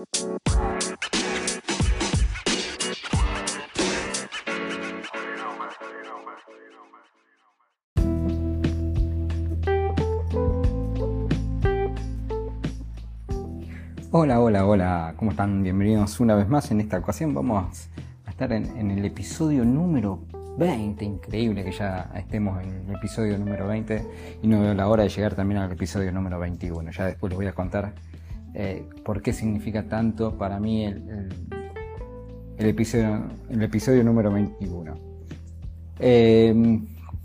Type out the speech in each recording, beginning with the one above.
Hola, hola, hola, ¿cómo están? Bienvenidos una vez más. En esta ocasión vamos a estar en, el episodio número 20. Increíble que ya estemos en el episodio número 20 y no veo la hora de llegar también al episodio número 21. Ya después les voy a contar eh, por qué significa tanto para mí el, episodio, el episodio número 21. Eh,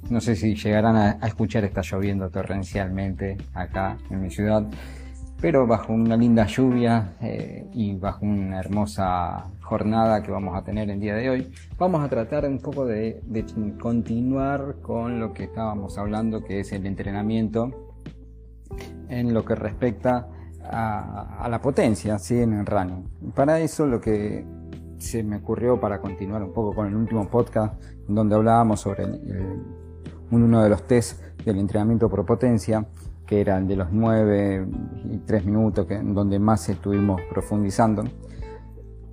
no sé si llegarán a, escuchar, está lloviendo torrencialmente acá en mi ciudad pero bajo una linda lluvia eh, y bajo una hermosa jornada que vamos a tener el día de hoy, vamos a tratar un poco de, continuar con lo que estábamos hablando, que es el entrenamiento en lo que respecta a, la potencia ¿sí? en el running. Para eso lo que se me ocurrió para continuar un poco con el último podcast donde hablábamos sobre uno de los test del entrenamiento por potencia, que eran de los 9 y 3 minutos, donde más estuvimos profundizando.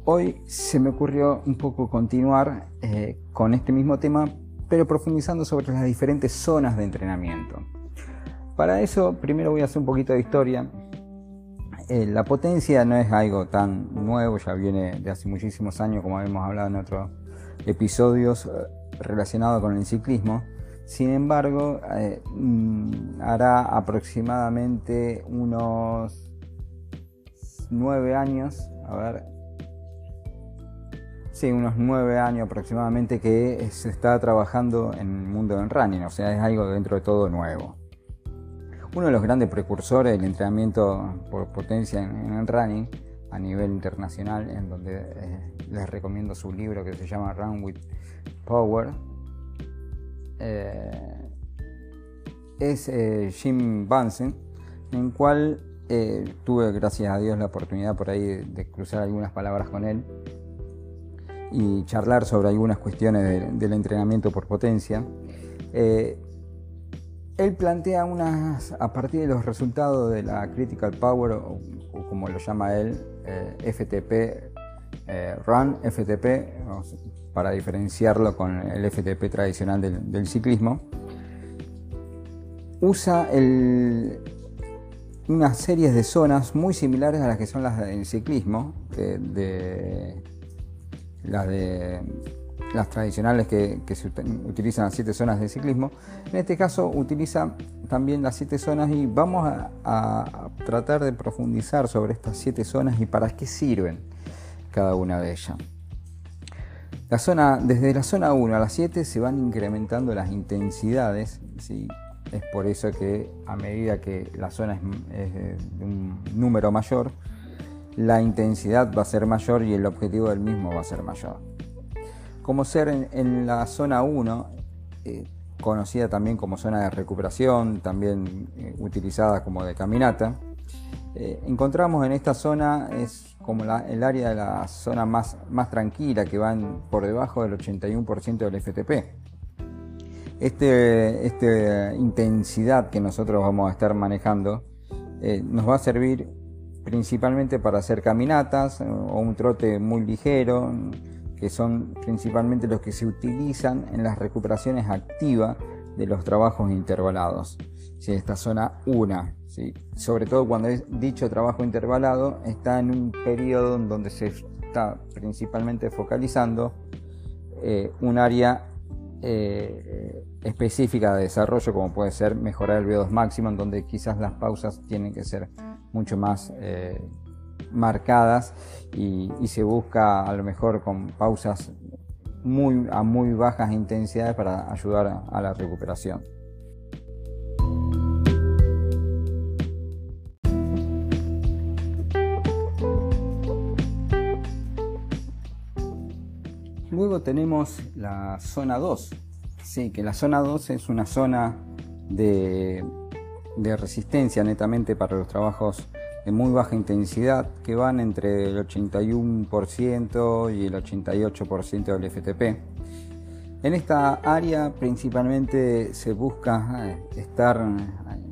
Hoy se me ocurrió un poco continuar eh, con este mismo tema, pero profundizando sobre las diferentes zonas de entrenamiento. Para eso, primero voy a hacer un poquito de historia. Eh, la potencia no es algo tan nuevo, ya viene de hace muchísimos años, como hemos hablado en otros episodios eh, relacionados con el ciclismo. Sin embargo, eh, mm, hará aproximadamente unos nueve años, a ver, sí, unos nueve años aproximadamente que se está trabajando en el mundo del running, o sea, es algo dentro de todo nuevo. Uno de los grandes precursores del entrenamiento por potencia en, el running a nivel internacional, en donde eh, les recomiendo su libro que se llama Run with Power, eh, es eh, Jim Bunsen, en cual eh, tuve, gracias a Dios, la oportunidad por ahí de, cruzar algunas palabras con él y charlar sobre algunas cuestiones del entrenamiento por potencia. Él plantea unas, a partir de los resultados de la Critical Power, o, como lo llama él, FTP, Run, FTP, para diferenciarlo con el FTP tradicional del, ciclismo, usa unas series de zonas muy similares a las que son las del ciclismo, de, las de las tradicionales que, utilizan las siete zonas de ciclismo. En este caso utiliza también las siete zonas y vamos a tratar de profundizar sobre estas siete zonas y para qué sirven cada una de ellas. La zona, desde la zona 1 a la 7 se van incrementando las intensidades, es por eso que a medida que la zona es, de un número mayor, la intensidad va a ser mayor y el objetivo del mismo va a ser mayor. Como ser en, la zona 1, eh, conocida también como zona de recuperación, también eh, utilizada como de caminata, eh, encontramos en esta zona es como el área de la zona más, más tranquila que van por debajo del 81% del FTP. Esta este intensidad que nosotros vamos a estar manejando eh, nos va a servir principalmente para hacer caminatas o un trote muy ligero, que son principalmente los que se utilizan en las recuperaciones activas de los trabajos intervalados. Si esta zona 1 sobre todo cuando es dicho trabajo intervalado, está en un periodo en donde se está principalmente focalizando eh, un área eh, específica de desarrollo, como puede ser mejorar el VO2 máximo, en donde quizás las pausas tienen que ser mucho más eh, marcadas y, se busca a lo mejor con pausas muy, a muy bajas intensidades para ayudar a la recuperación. Luego tenemos la zona 2. Sí, que la zona 2 es una zona de, resistencia netamente para los trabajos de muy baja intensidad que van entre el 81% y el 88% del FTP. En esta área principalmente se busca eh, estar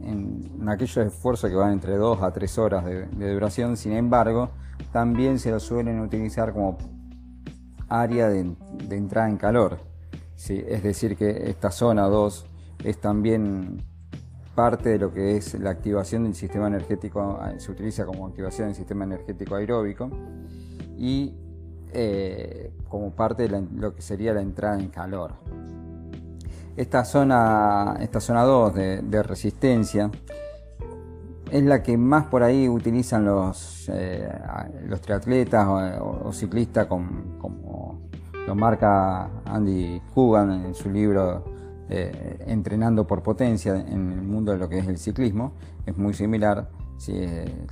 en, aquellos esfuerzos que van entre 2 a 3 horas de, duración, sin embargo, también se lo suelen utilizar como área de, entrada en calor. ¿sí? Es decir, que esta zona 2 es también parte de lo que es la activación del sistema energético, se utiliza como activación del sistema energético aeróbico y eh, como parte de lo que sería la entrada en calor. Esta zona, esta zona 2 de, resistencia es la que más por ahí utilizan los, eh, los triatletas o, ciclistas como lo marca Andy Hugan en su libro eh, Entrenando por Potencia en el mundo de lo que es el ciclismo. Es muy similar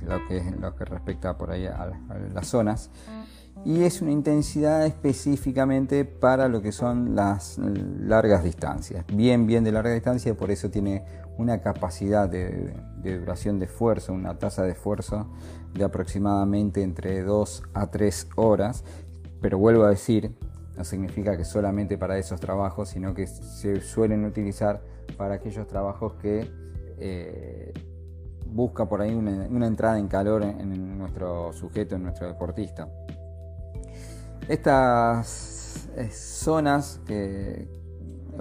lo, que, lo que respecta por ahí a las zonas y es una intensidad específicamente para lo que son las largas distancias, bien, bien de larga distancia, por eso tiene una capacidad de, duración de esfuerzo, una tasa de esfuerzo de aproximadamente entre 2 a 3 horas, pero vuelvo a decir, no significa que solamente para esos trabajos, sino que se suelen utilizar para aquellos trabajos que eh, busca por ahí una, entrada en calor en nuestro sujeto, en nuestro deportista. Estas eh, zonas,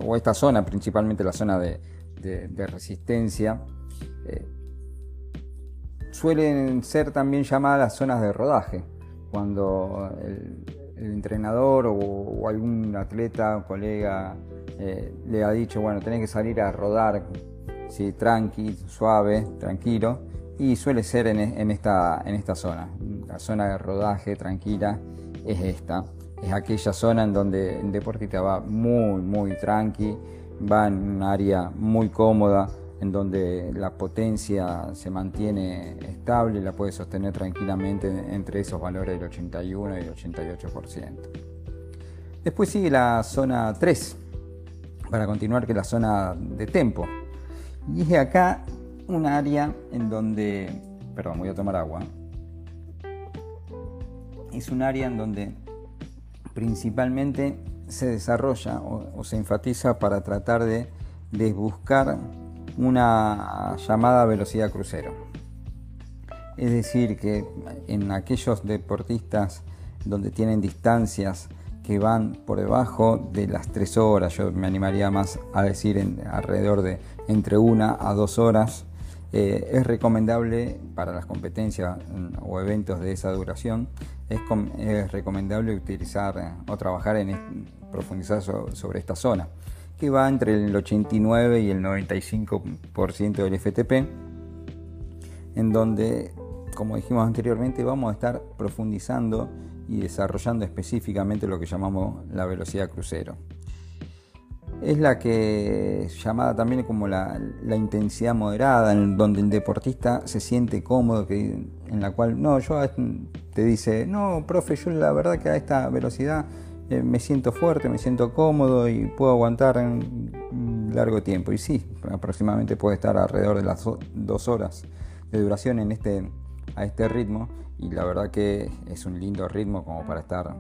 o esta zona, principalmente la zona de, resistencia, eh, suelen ser también llamadas zonas de rodaje, cuando el, entrenador o, algún atleta colega eh, le ha dicho, bueno, tenés que salir a rodar, ¿sí? tranqui, suave, tranquilo, y suele ser en, esta, en esta zona, la zona de rodaje tranquila es esta. Es aquella zona en donde el deportista va muy, muy tranqui, va en un área muy cómoda, en donde la potencia se mantiene estable y la puede sostener tranquilamente entre esos valores del 81 y el 88%. Después sigue la zona 3, para continuar que la zona de tempo. Y es acá un área en donde, perdón, voy a tomar agua es un área en donde principalmente se desarrolla o, se enfatiza para tratar de, buscar una llamada velocidad crucero. Es decir, que en aquellos deportistas donde tienen distancias que van por debajo de las 3 horas, yo me animaría más a decir en, alrededor de entre 1 a 2 horas, eh, es recomendable para las competencias mm, o eventos de esa duración, es, recomendable utilizar o trabajar en profundizar sobre esta zona, que va entre el 89 y el 95% del FTP, en donde, como dijimos anteriormente, vamos a estar profundizando y desarrollando específicamente lo que llamamos la velocidad crucero. Es la que llamada también como la, intensidad moderada, en donde el deportista se siente cómodo, que, en la cual, no, yo te dice, no, profe, yo la verdad que a esta velocidad eh, me siento fuerte, me siento cómodo y puedo aguantar un largo tiempo. Y sí, aproximadamente puede estar alrededor de las dos horas de duración en este, a este ritmo. Y la verdad que es un lindo ritmo como para estar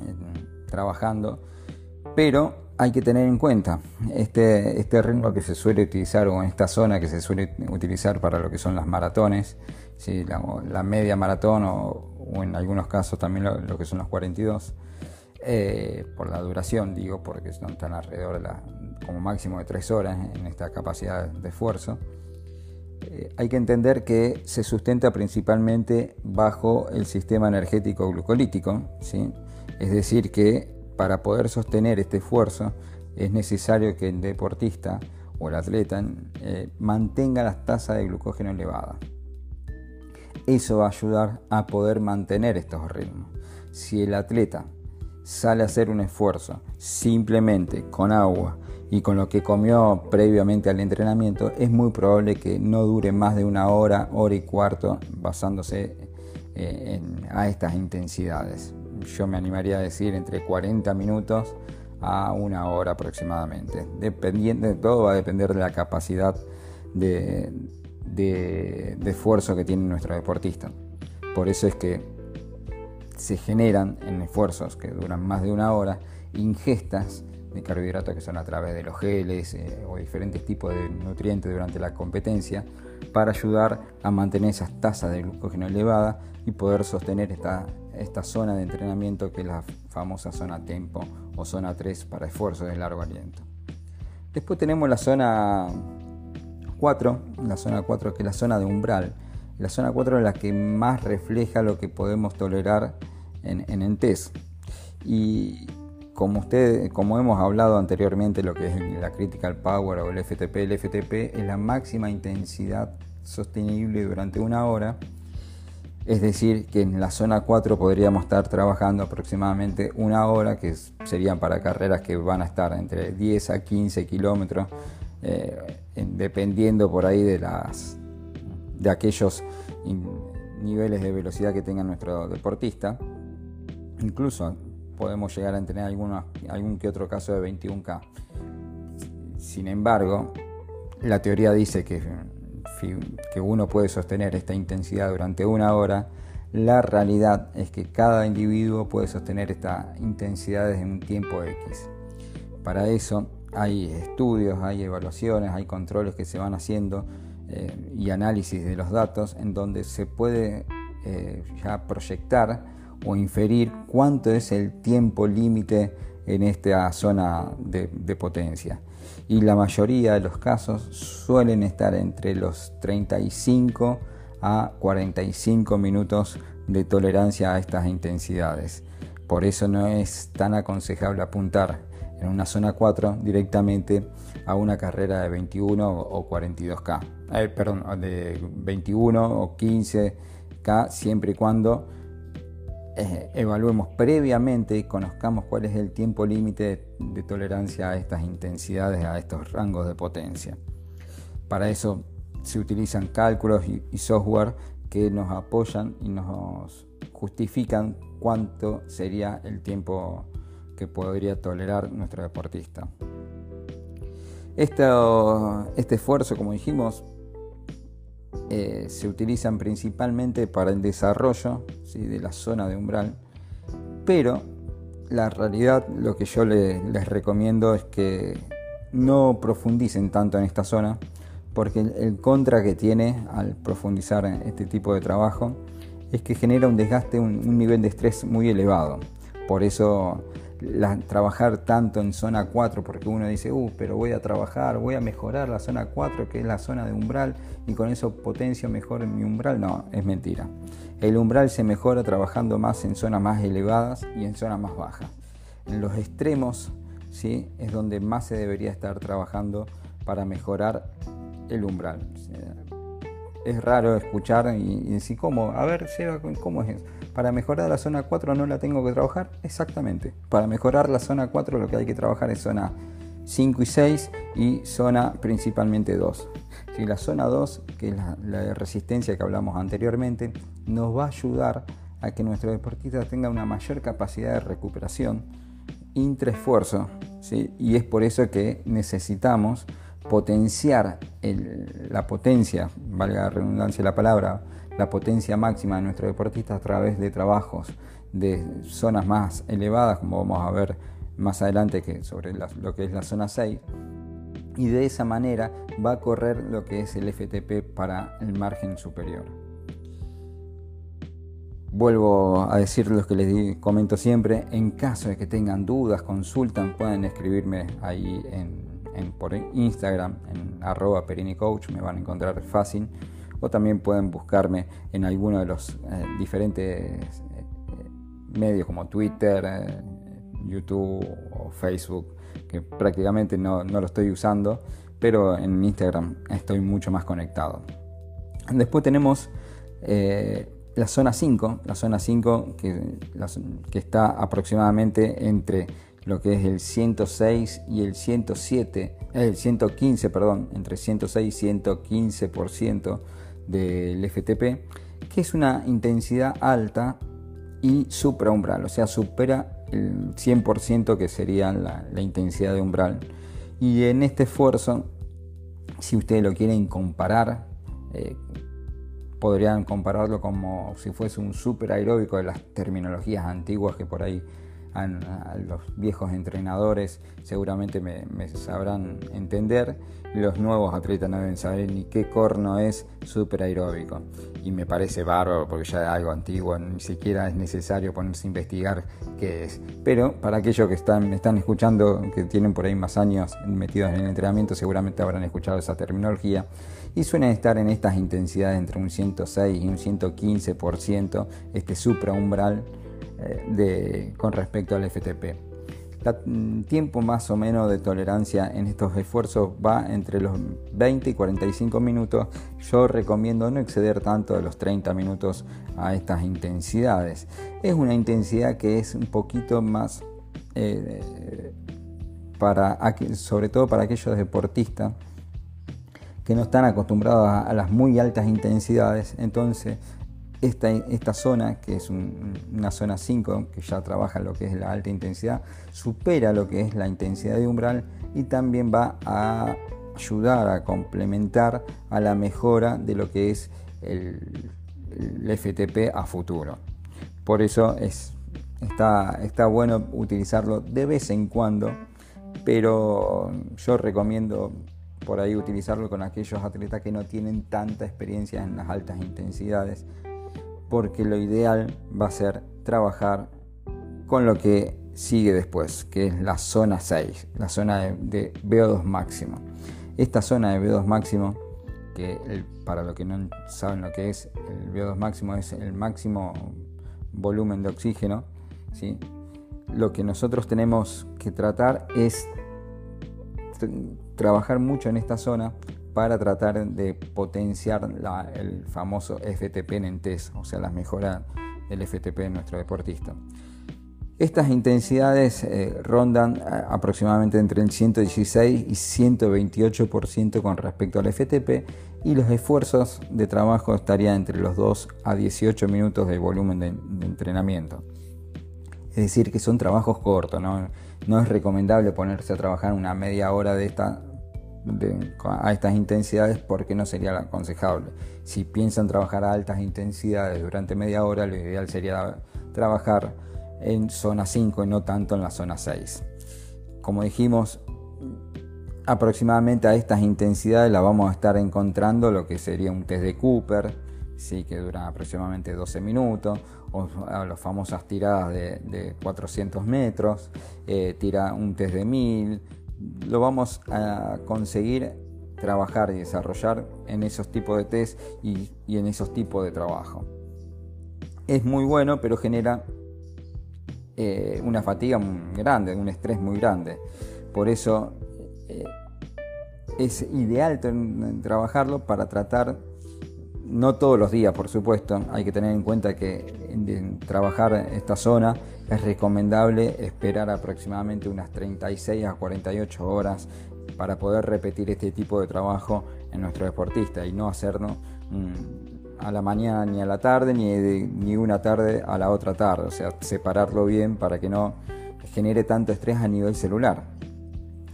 eh, trabajando, pero hay que tener en cuenta este, este ritmo que se suele utilizar o en esta zona que se suele utilizar para lo que son las maratones, la, media maratón o, en algunos casos también lo, que son los 42, eh, por la duración digo, porque tan alrededor de la, como máximo de 3 horas en esta capacidad de esfuerzo. Eh, hay que entender que se sustenta principalmente bajo el sistema energético glucolítico, ¿sí? es decir, que para poder sostener este esfuerzo es necesario que el deportista o el atleta eh, mantenga las tasas de glucógeno elevadas. Eso va a ayudar a poder mantener estos ritmos. Si el atleta sale a hacer un esfuerzo simplemente con agua y con lo que comió previamente al entrenamiento, es muy probable que no dure más de una hora, hora y cuarto basándose eh, a estas intensidades yo me animaría a decir entre 40 minutos a una hora aproximadamente. Dependiendo de todo, va a depender de la capacidad de, esfuerzo que tiene nuestro deportista. Por eso es que se generan en esfuerzos que duran más de una hora ingestas de carbohidratos que son a través de los geles eh, o diferentes tipos de nutrientes durante la competencia para ayudar a mantener esas tasas de glucógeno elevadas y poder sostener esta, esta zona de entrenamiento que es la famosa zona tempo o zona 3 para esfuerzos de largo aliento. Después tenemos la zona 4, la zona 4 que es la zona de umbral. La zona 4 es la que más refleja lo que podemos tolerar en, en el test. Y como, usted, como hemos hablado anteriormente, lo que es la Critical Power o el FTP, el FTP es la máxima intensidad sostenible durante una hora. Es decir, que en la zona 4 podríamos estar trabajando aproximadamente una hora, que serían para carreras que van a estar entre 10 a 15 kilómetros, eh, dependiendo por ahí de, las, de aquellos niveles de velocidad que tenga nuestro deportista. Incluso podemos llegar a tener algún que otro caso de 21K. Sin embargo, la teoría dice que, que uno puede sostener esta intensidad durante una hora. La realidad es que cada individuo puede sostener esta intensidad desde un tiempo X. Para eso hay estudios, hay evaluaciones, hay controles que se van haciendo eh, y análisis de los datos en donde se puede eh, ya proyectar o inferir cuánto es el tiempo límite en esta zona de, potencia. Y la mayoría de los casos suelen estar entre los 35 a 45 minutos de tolerancia a estas intensidades. Por eso no es tan aconsejable apuntar en una zona 4 directamente a una carrera de 21 o 42K. Eh, perdón, de 21 o 15K siempre y cuando eh, evaluemos previamente y conozcamos cuál es el tiempo límite de, tolerancia a estas intensidades, a estos rangos de potencia. Para eso se utilizan cálculos y, software que nos apoyan y nos justifican cuánto sería el tiempo que podría tolerar nuestro deportista. este esfuerzo, como dijimos, eh, se utilizan principalmente para el desarrollo de la zona de umbral, pero la realidad lo que yo les recomiendo es que no profundicen tanto en esta zona, porque el, contra que tiene al profundizar en este tipo de trabajo es que genera un desgaste, un nivel de estrés muy elevado. Por eso trabajar tanto en zona 4 porque uno dice, uh, pero voy a trabajar, voy a mejorar la zona 4 que es la zona de umbral y con eso potencio mejor mi umbral. No, es mentira. El umbral se mejora trabajando más en zonas más elevadas y en zonas más bajas. En los extremos ¿sí? es donde más se debería estar trabajando para mejorar el umbral. Es raro escuchar y, decir, ¿cómo? A ver, ¿cómo es eso? Para mejorar la zona 4 no la tengo que trabajar. Exactamente. Para mejorar la zona 4 lo que hay que trabajar es zona 5 y 6 y zona principalmente 2. Si la zona 2, que es la, resistencia que hablamos anteriormente, nos va a ayudar a que nuestro deportista tenga una mayor capacidad de recuperación intraesfuerzo. ¿sí? Y es por eso que necesitamos potenciar la potencia, valga la redundancia la palabra, la potencia máxima de nuestro deportista a través de trabajos de zonas más elevadas, como vamos a ver más adelante que sobre lo que es la zona 6, y de esa manera va a correr lo que es el FTP para el margen superior. Vuelvo a decir lo que les comento siempre, en caso de que tengan dudas, consultan, pueden escribirme ahí en, por Instagram, en arroba perinicoach, me van a encontrar fácil o también pueden buscarme en alguno de los eh, diferentes eh, medios como Twitter, eh, YouTube o Facebook, que prácticamente no, lo estoy usando, pero en Instagram estoy mucho más conectado. Después tenemos la zona 5, la zona 5 que, que está aproximadamente entre lo que es el 106 y el 107, el 115, perdón, entre 106 y 115% del FTP, que es una intensidad alta y supraumbral, o sea, supera el 100% que sería la, intensidad de umbral. Y en este esfuerzo, si ustedes lo quieren comparar, eh, podrían compararlo como si fuese un super aeróbico de las terminologías antiguas que por ahí a, los viejos entrenadores seguramente me, sabrán entender. Los nuevos atletas no deben saber ni qué corno es super aeróbico. Y me parece bárbaro porque ya es algo antiguo, ni siquiera es necesario ponerse a investigar qué es. Pero para aquellos que están, están escuchando, que tienen por ahí más años metidos en el entrenamiento, seguramente habrán escuchado esa terminología. Y suelen estar en estas intensidades entre un 106 y un 115%, este supraumbral de, con respecto al FTP. El mm, tiempo más o menos de tolerancia en estos esfuerzos va entre los 20 y 45 minutos. Yo recomiendo no exceder tanto de los 30 minutos a estas intensidades. Es una intensidad que es un poquito más, eh, para, sobre todo para aquellos deportistas que no están acostumbrados a las muy altas intensidades. Entonces esta, esta zona, que es una zona 5, que ya trabaja lo que es la alta intensidad, supera lo que es la intensidad de umbral y también va a ayudar a complementar a la mejora de lo que es el, FTP a futuro. Por eso es, está, está bueno utilizarlo de vez en cuando, pero yo recomiendo por ahí utilizarlo con aquellos atletas que no tienen tanta experiencia en las altas intensidades porque lo ideal va a ser trabajar con lo que sigue después, que es la zona 6, la zona de, VO2 máximo. Esta zona de VO2 máximo, que para los que no saben lo que es, el VO2 máximo es el máximo volumen de oxígeno, ¿sí? lo que nosotros tenemos que tratar es trabajar mucho en esta zona para tratar de potenciar el famoso FTP en o sea, la mejora del FTP de nuestro deportista. Estas intensidades eh, rondan eh, aproximadamente entre el 116 y 128% con respecto al FTP y los esfuerzos de trabajo estarían entre los 2 a 18 minutos de volumen de, entrenamiento. Es decir, que son trabajos cortos, no es recomendable ponerse a trabajar una media hora de esta a estas intensidades porque no sería aconsejable. Si piensan trabajar a altas intensidades durante media hora, lo ideal sería trabajar en zona 5 y no tanto en la zona 6. Como dijimos, aproximadamente a estas intensidades la vamos a estar encontrando lo que sería un test de Cooper, sí, que dura aproximadamente 12 minutos, o las famosas tiradas de, 400 metros, eh, tira un test de 1000 lo vamos a conseguir trabajar y desarrollar en esos tipos de test y, en esos tipos de trabajo. Es muy bueno, pero genera eh, una fatiga muy grande, un estrés muy grande. Por eso eh, es ideal trabajarlo para tratar, no todos los días por supuesto, hay que tener en cuenta que en trabajar esta zona es recomendable esperar aproximadamente unas 36 a 48 horas para poder repetir este tipo de trabajo en nuestro deportista y no hacerlo mm, a la mañana ni a la tarde ni, ni una tarde a la otra tarde, o sea, separarlo bien para que no genere tanto estrés a nivel celular.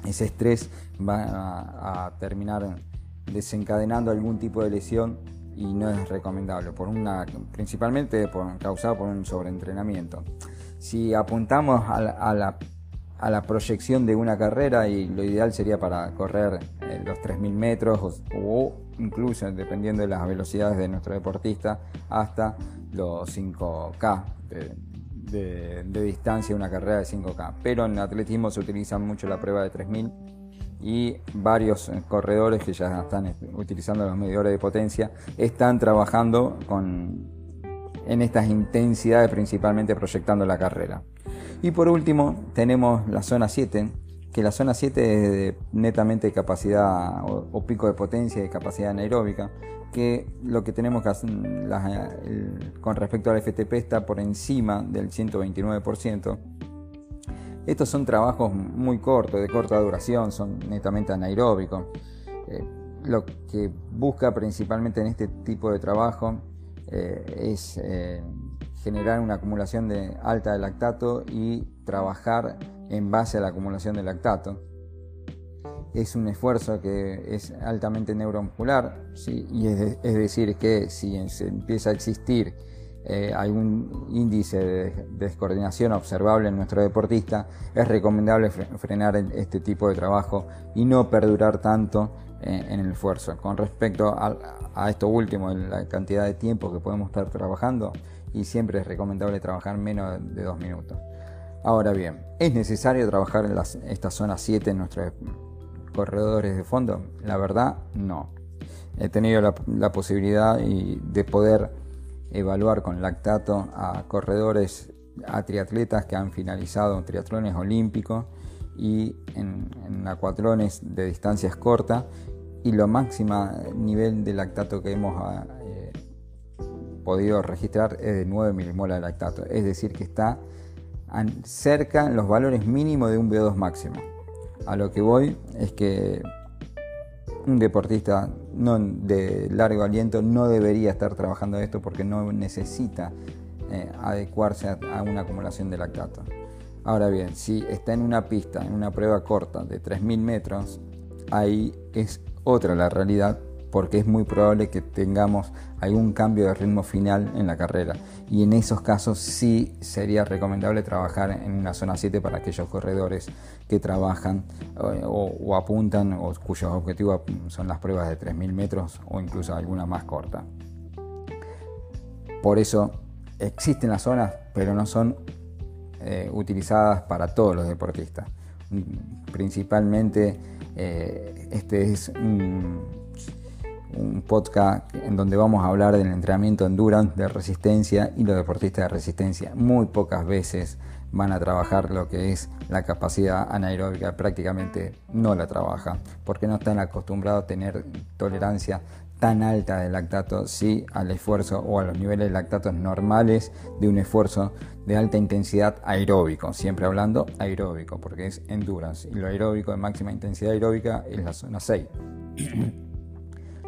Ese estrés va a, terminar desencadenando algún tipo de lesión y no es recomendable, por una, principalmente por, causado por un sobreentrenamiento si apuntamos a la, proyección de una carrera y lo ideal sería para correr eh, los 3.000 metros o, incluso dependiendo de las velocidades de nuestro deportista hasta los 5K de, de, distancia una carrera de 5K. Pero en atletismo se utiliza mucho la prueba de 3.000 y varios eh, corredores que ya están eh, utilizando los medidores de potencia están trabajando con en estas intensidades, principalmente proyectando la carrera. Y por último, tenemos la zona 7, que la zona 7 es de netamente capacidad o, pico de potencia y capacidad anaeróbica, que lo que tenemos que hacer con respecto al FTP está por encima del 129%. Estos son trabajos muy cortos, de corta duración, son netamente anaeróbicos. Eh, lo que busca principalmente en este tipo de trabajo eh, es eh, generar una acumulación de alta de lactato y trabajar en base a la acumulación de lactato. Es un esfuerzo que es altamente neuromuscular, y es, decir, que si empieza a existir eh, algún índice de descoordinación observable en nuestro deportista, es recomendable frenar este tipo de trabajo y no perdurar tanto eh, en el esfuerzo. Con respecto a, esto último, la cantidad de tiempo que podemos estar trabajando, y siempre es recomendable trabajar menos de dos minutos. Ahora bien, ¿es necesario trabajar en esta zona 7 en nuestros corredores de fondo? La verdad, no. He tenido la, posibilidad de poder evaluar con lactato a corredores, a triatletas que han finalizado triatlones olímpicos y en, en acuatrones de distancias cortas y lo máximo nivel de lactato que hemos eh, podido registrar es de 9 milimolas de lactato, es decir que está cerca los valores mínimos de un VO2 máximo. A lo que voy es que un deportista no de largo aliento no debería estar trabajando esto porque no necesita eh, adecuarse a, una acumulación de lactato. Ahora bien, si está en una pista, en una prueba corta de 3.000 metros, ahí es otra la realidad porque es muy probable que tengamos algún cambio de ritmo final en la carrera. Y en esos casos sí sería recomendable trabajar en una zona 7 para aquellos corredores que trabajan eh, o, apuntan o cuyos objetivos son las pruebas de 3.000 metros o incluso alguna más corta. Por eso existen las zonas, pero no son eh, utilizadas para todos los deportistas. Principalmente eh, este es un un podcast en donde vamos a hablar del entrenamiento endurance, de resistencia y los deportistas de resistencia. Muy pocas veces van a trabajar lo que es la capacidad anaeróbica, prácticamente no la trabajan, porque no están acostumbrados a tener tolerancia tan alta de lactato, sí al esfuerzo o a los niveles de lactatos normales de un esfuerzo de alta intensidad aeróbico, siempre hablando aeróbico, porque es endurance, y lo aeróbico de máxima intensidad aeróbica es la zona 6.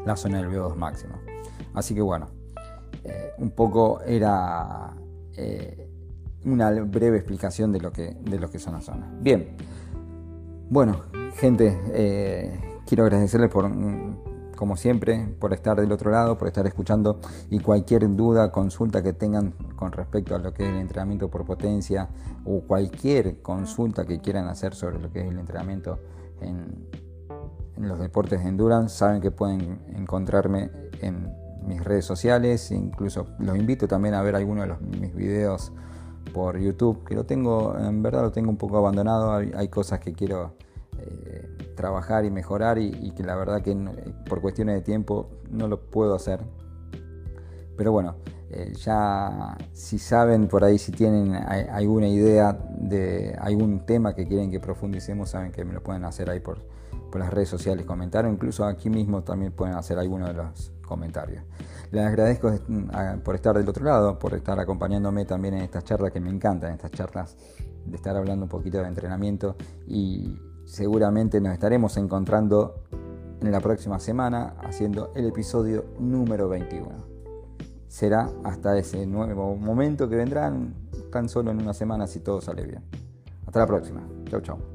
La zona del VO2 máximo. Así que bueno, eh, un poco era eh, una breve explicación de lo, que, de lo que son las zonas. Bien, bueno, gente, eh, quiero agradecerles por, como siempre, por estar del otro lado, por estar escuchando y cualquier duda, consulta que tengan con respecto a lo que es el entrenamiento por potencia o cualquier consulta que quieran hacer sobre lo que es el entrenamiento en, los deportes de endurance, saben que pueden encontrarme en mis redes sociales, incluso los invito también a ver algunos de mis videos por YouTube, que lo tengo, en verdad lo tengo un poco abandonado, hay, cosas que quiero eh, trabajar y mejorar y, que la verdad que por cuestiones de tiempo no lo puedo hacer. Pero bueno, eh, ya si saben por ahí, si tienen alguna idea de algún tema que quieren que profundicemos, saben que me lo pueden hacer ahí por, por las redes sociales, comentar, incluso aquí mismo también pueden hacer algunos de los comentarios. Les agradezco mm, por estar del otro lado, por estar acompañándome también en estas charlas que me encantan, estas charlas de estar hablando un poquito de entrenamiento y seguramente nos estaremos encontrando en la próxima semana haciendo el episodio número 21. Será hasta ese nuevo momento que vendrán tan solo en una semana si todo sale bien. Hasta la próxima. Chau, chau.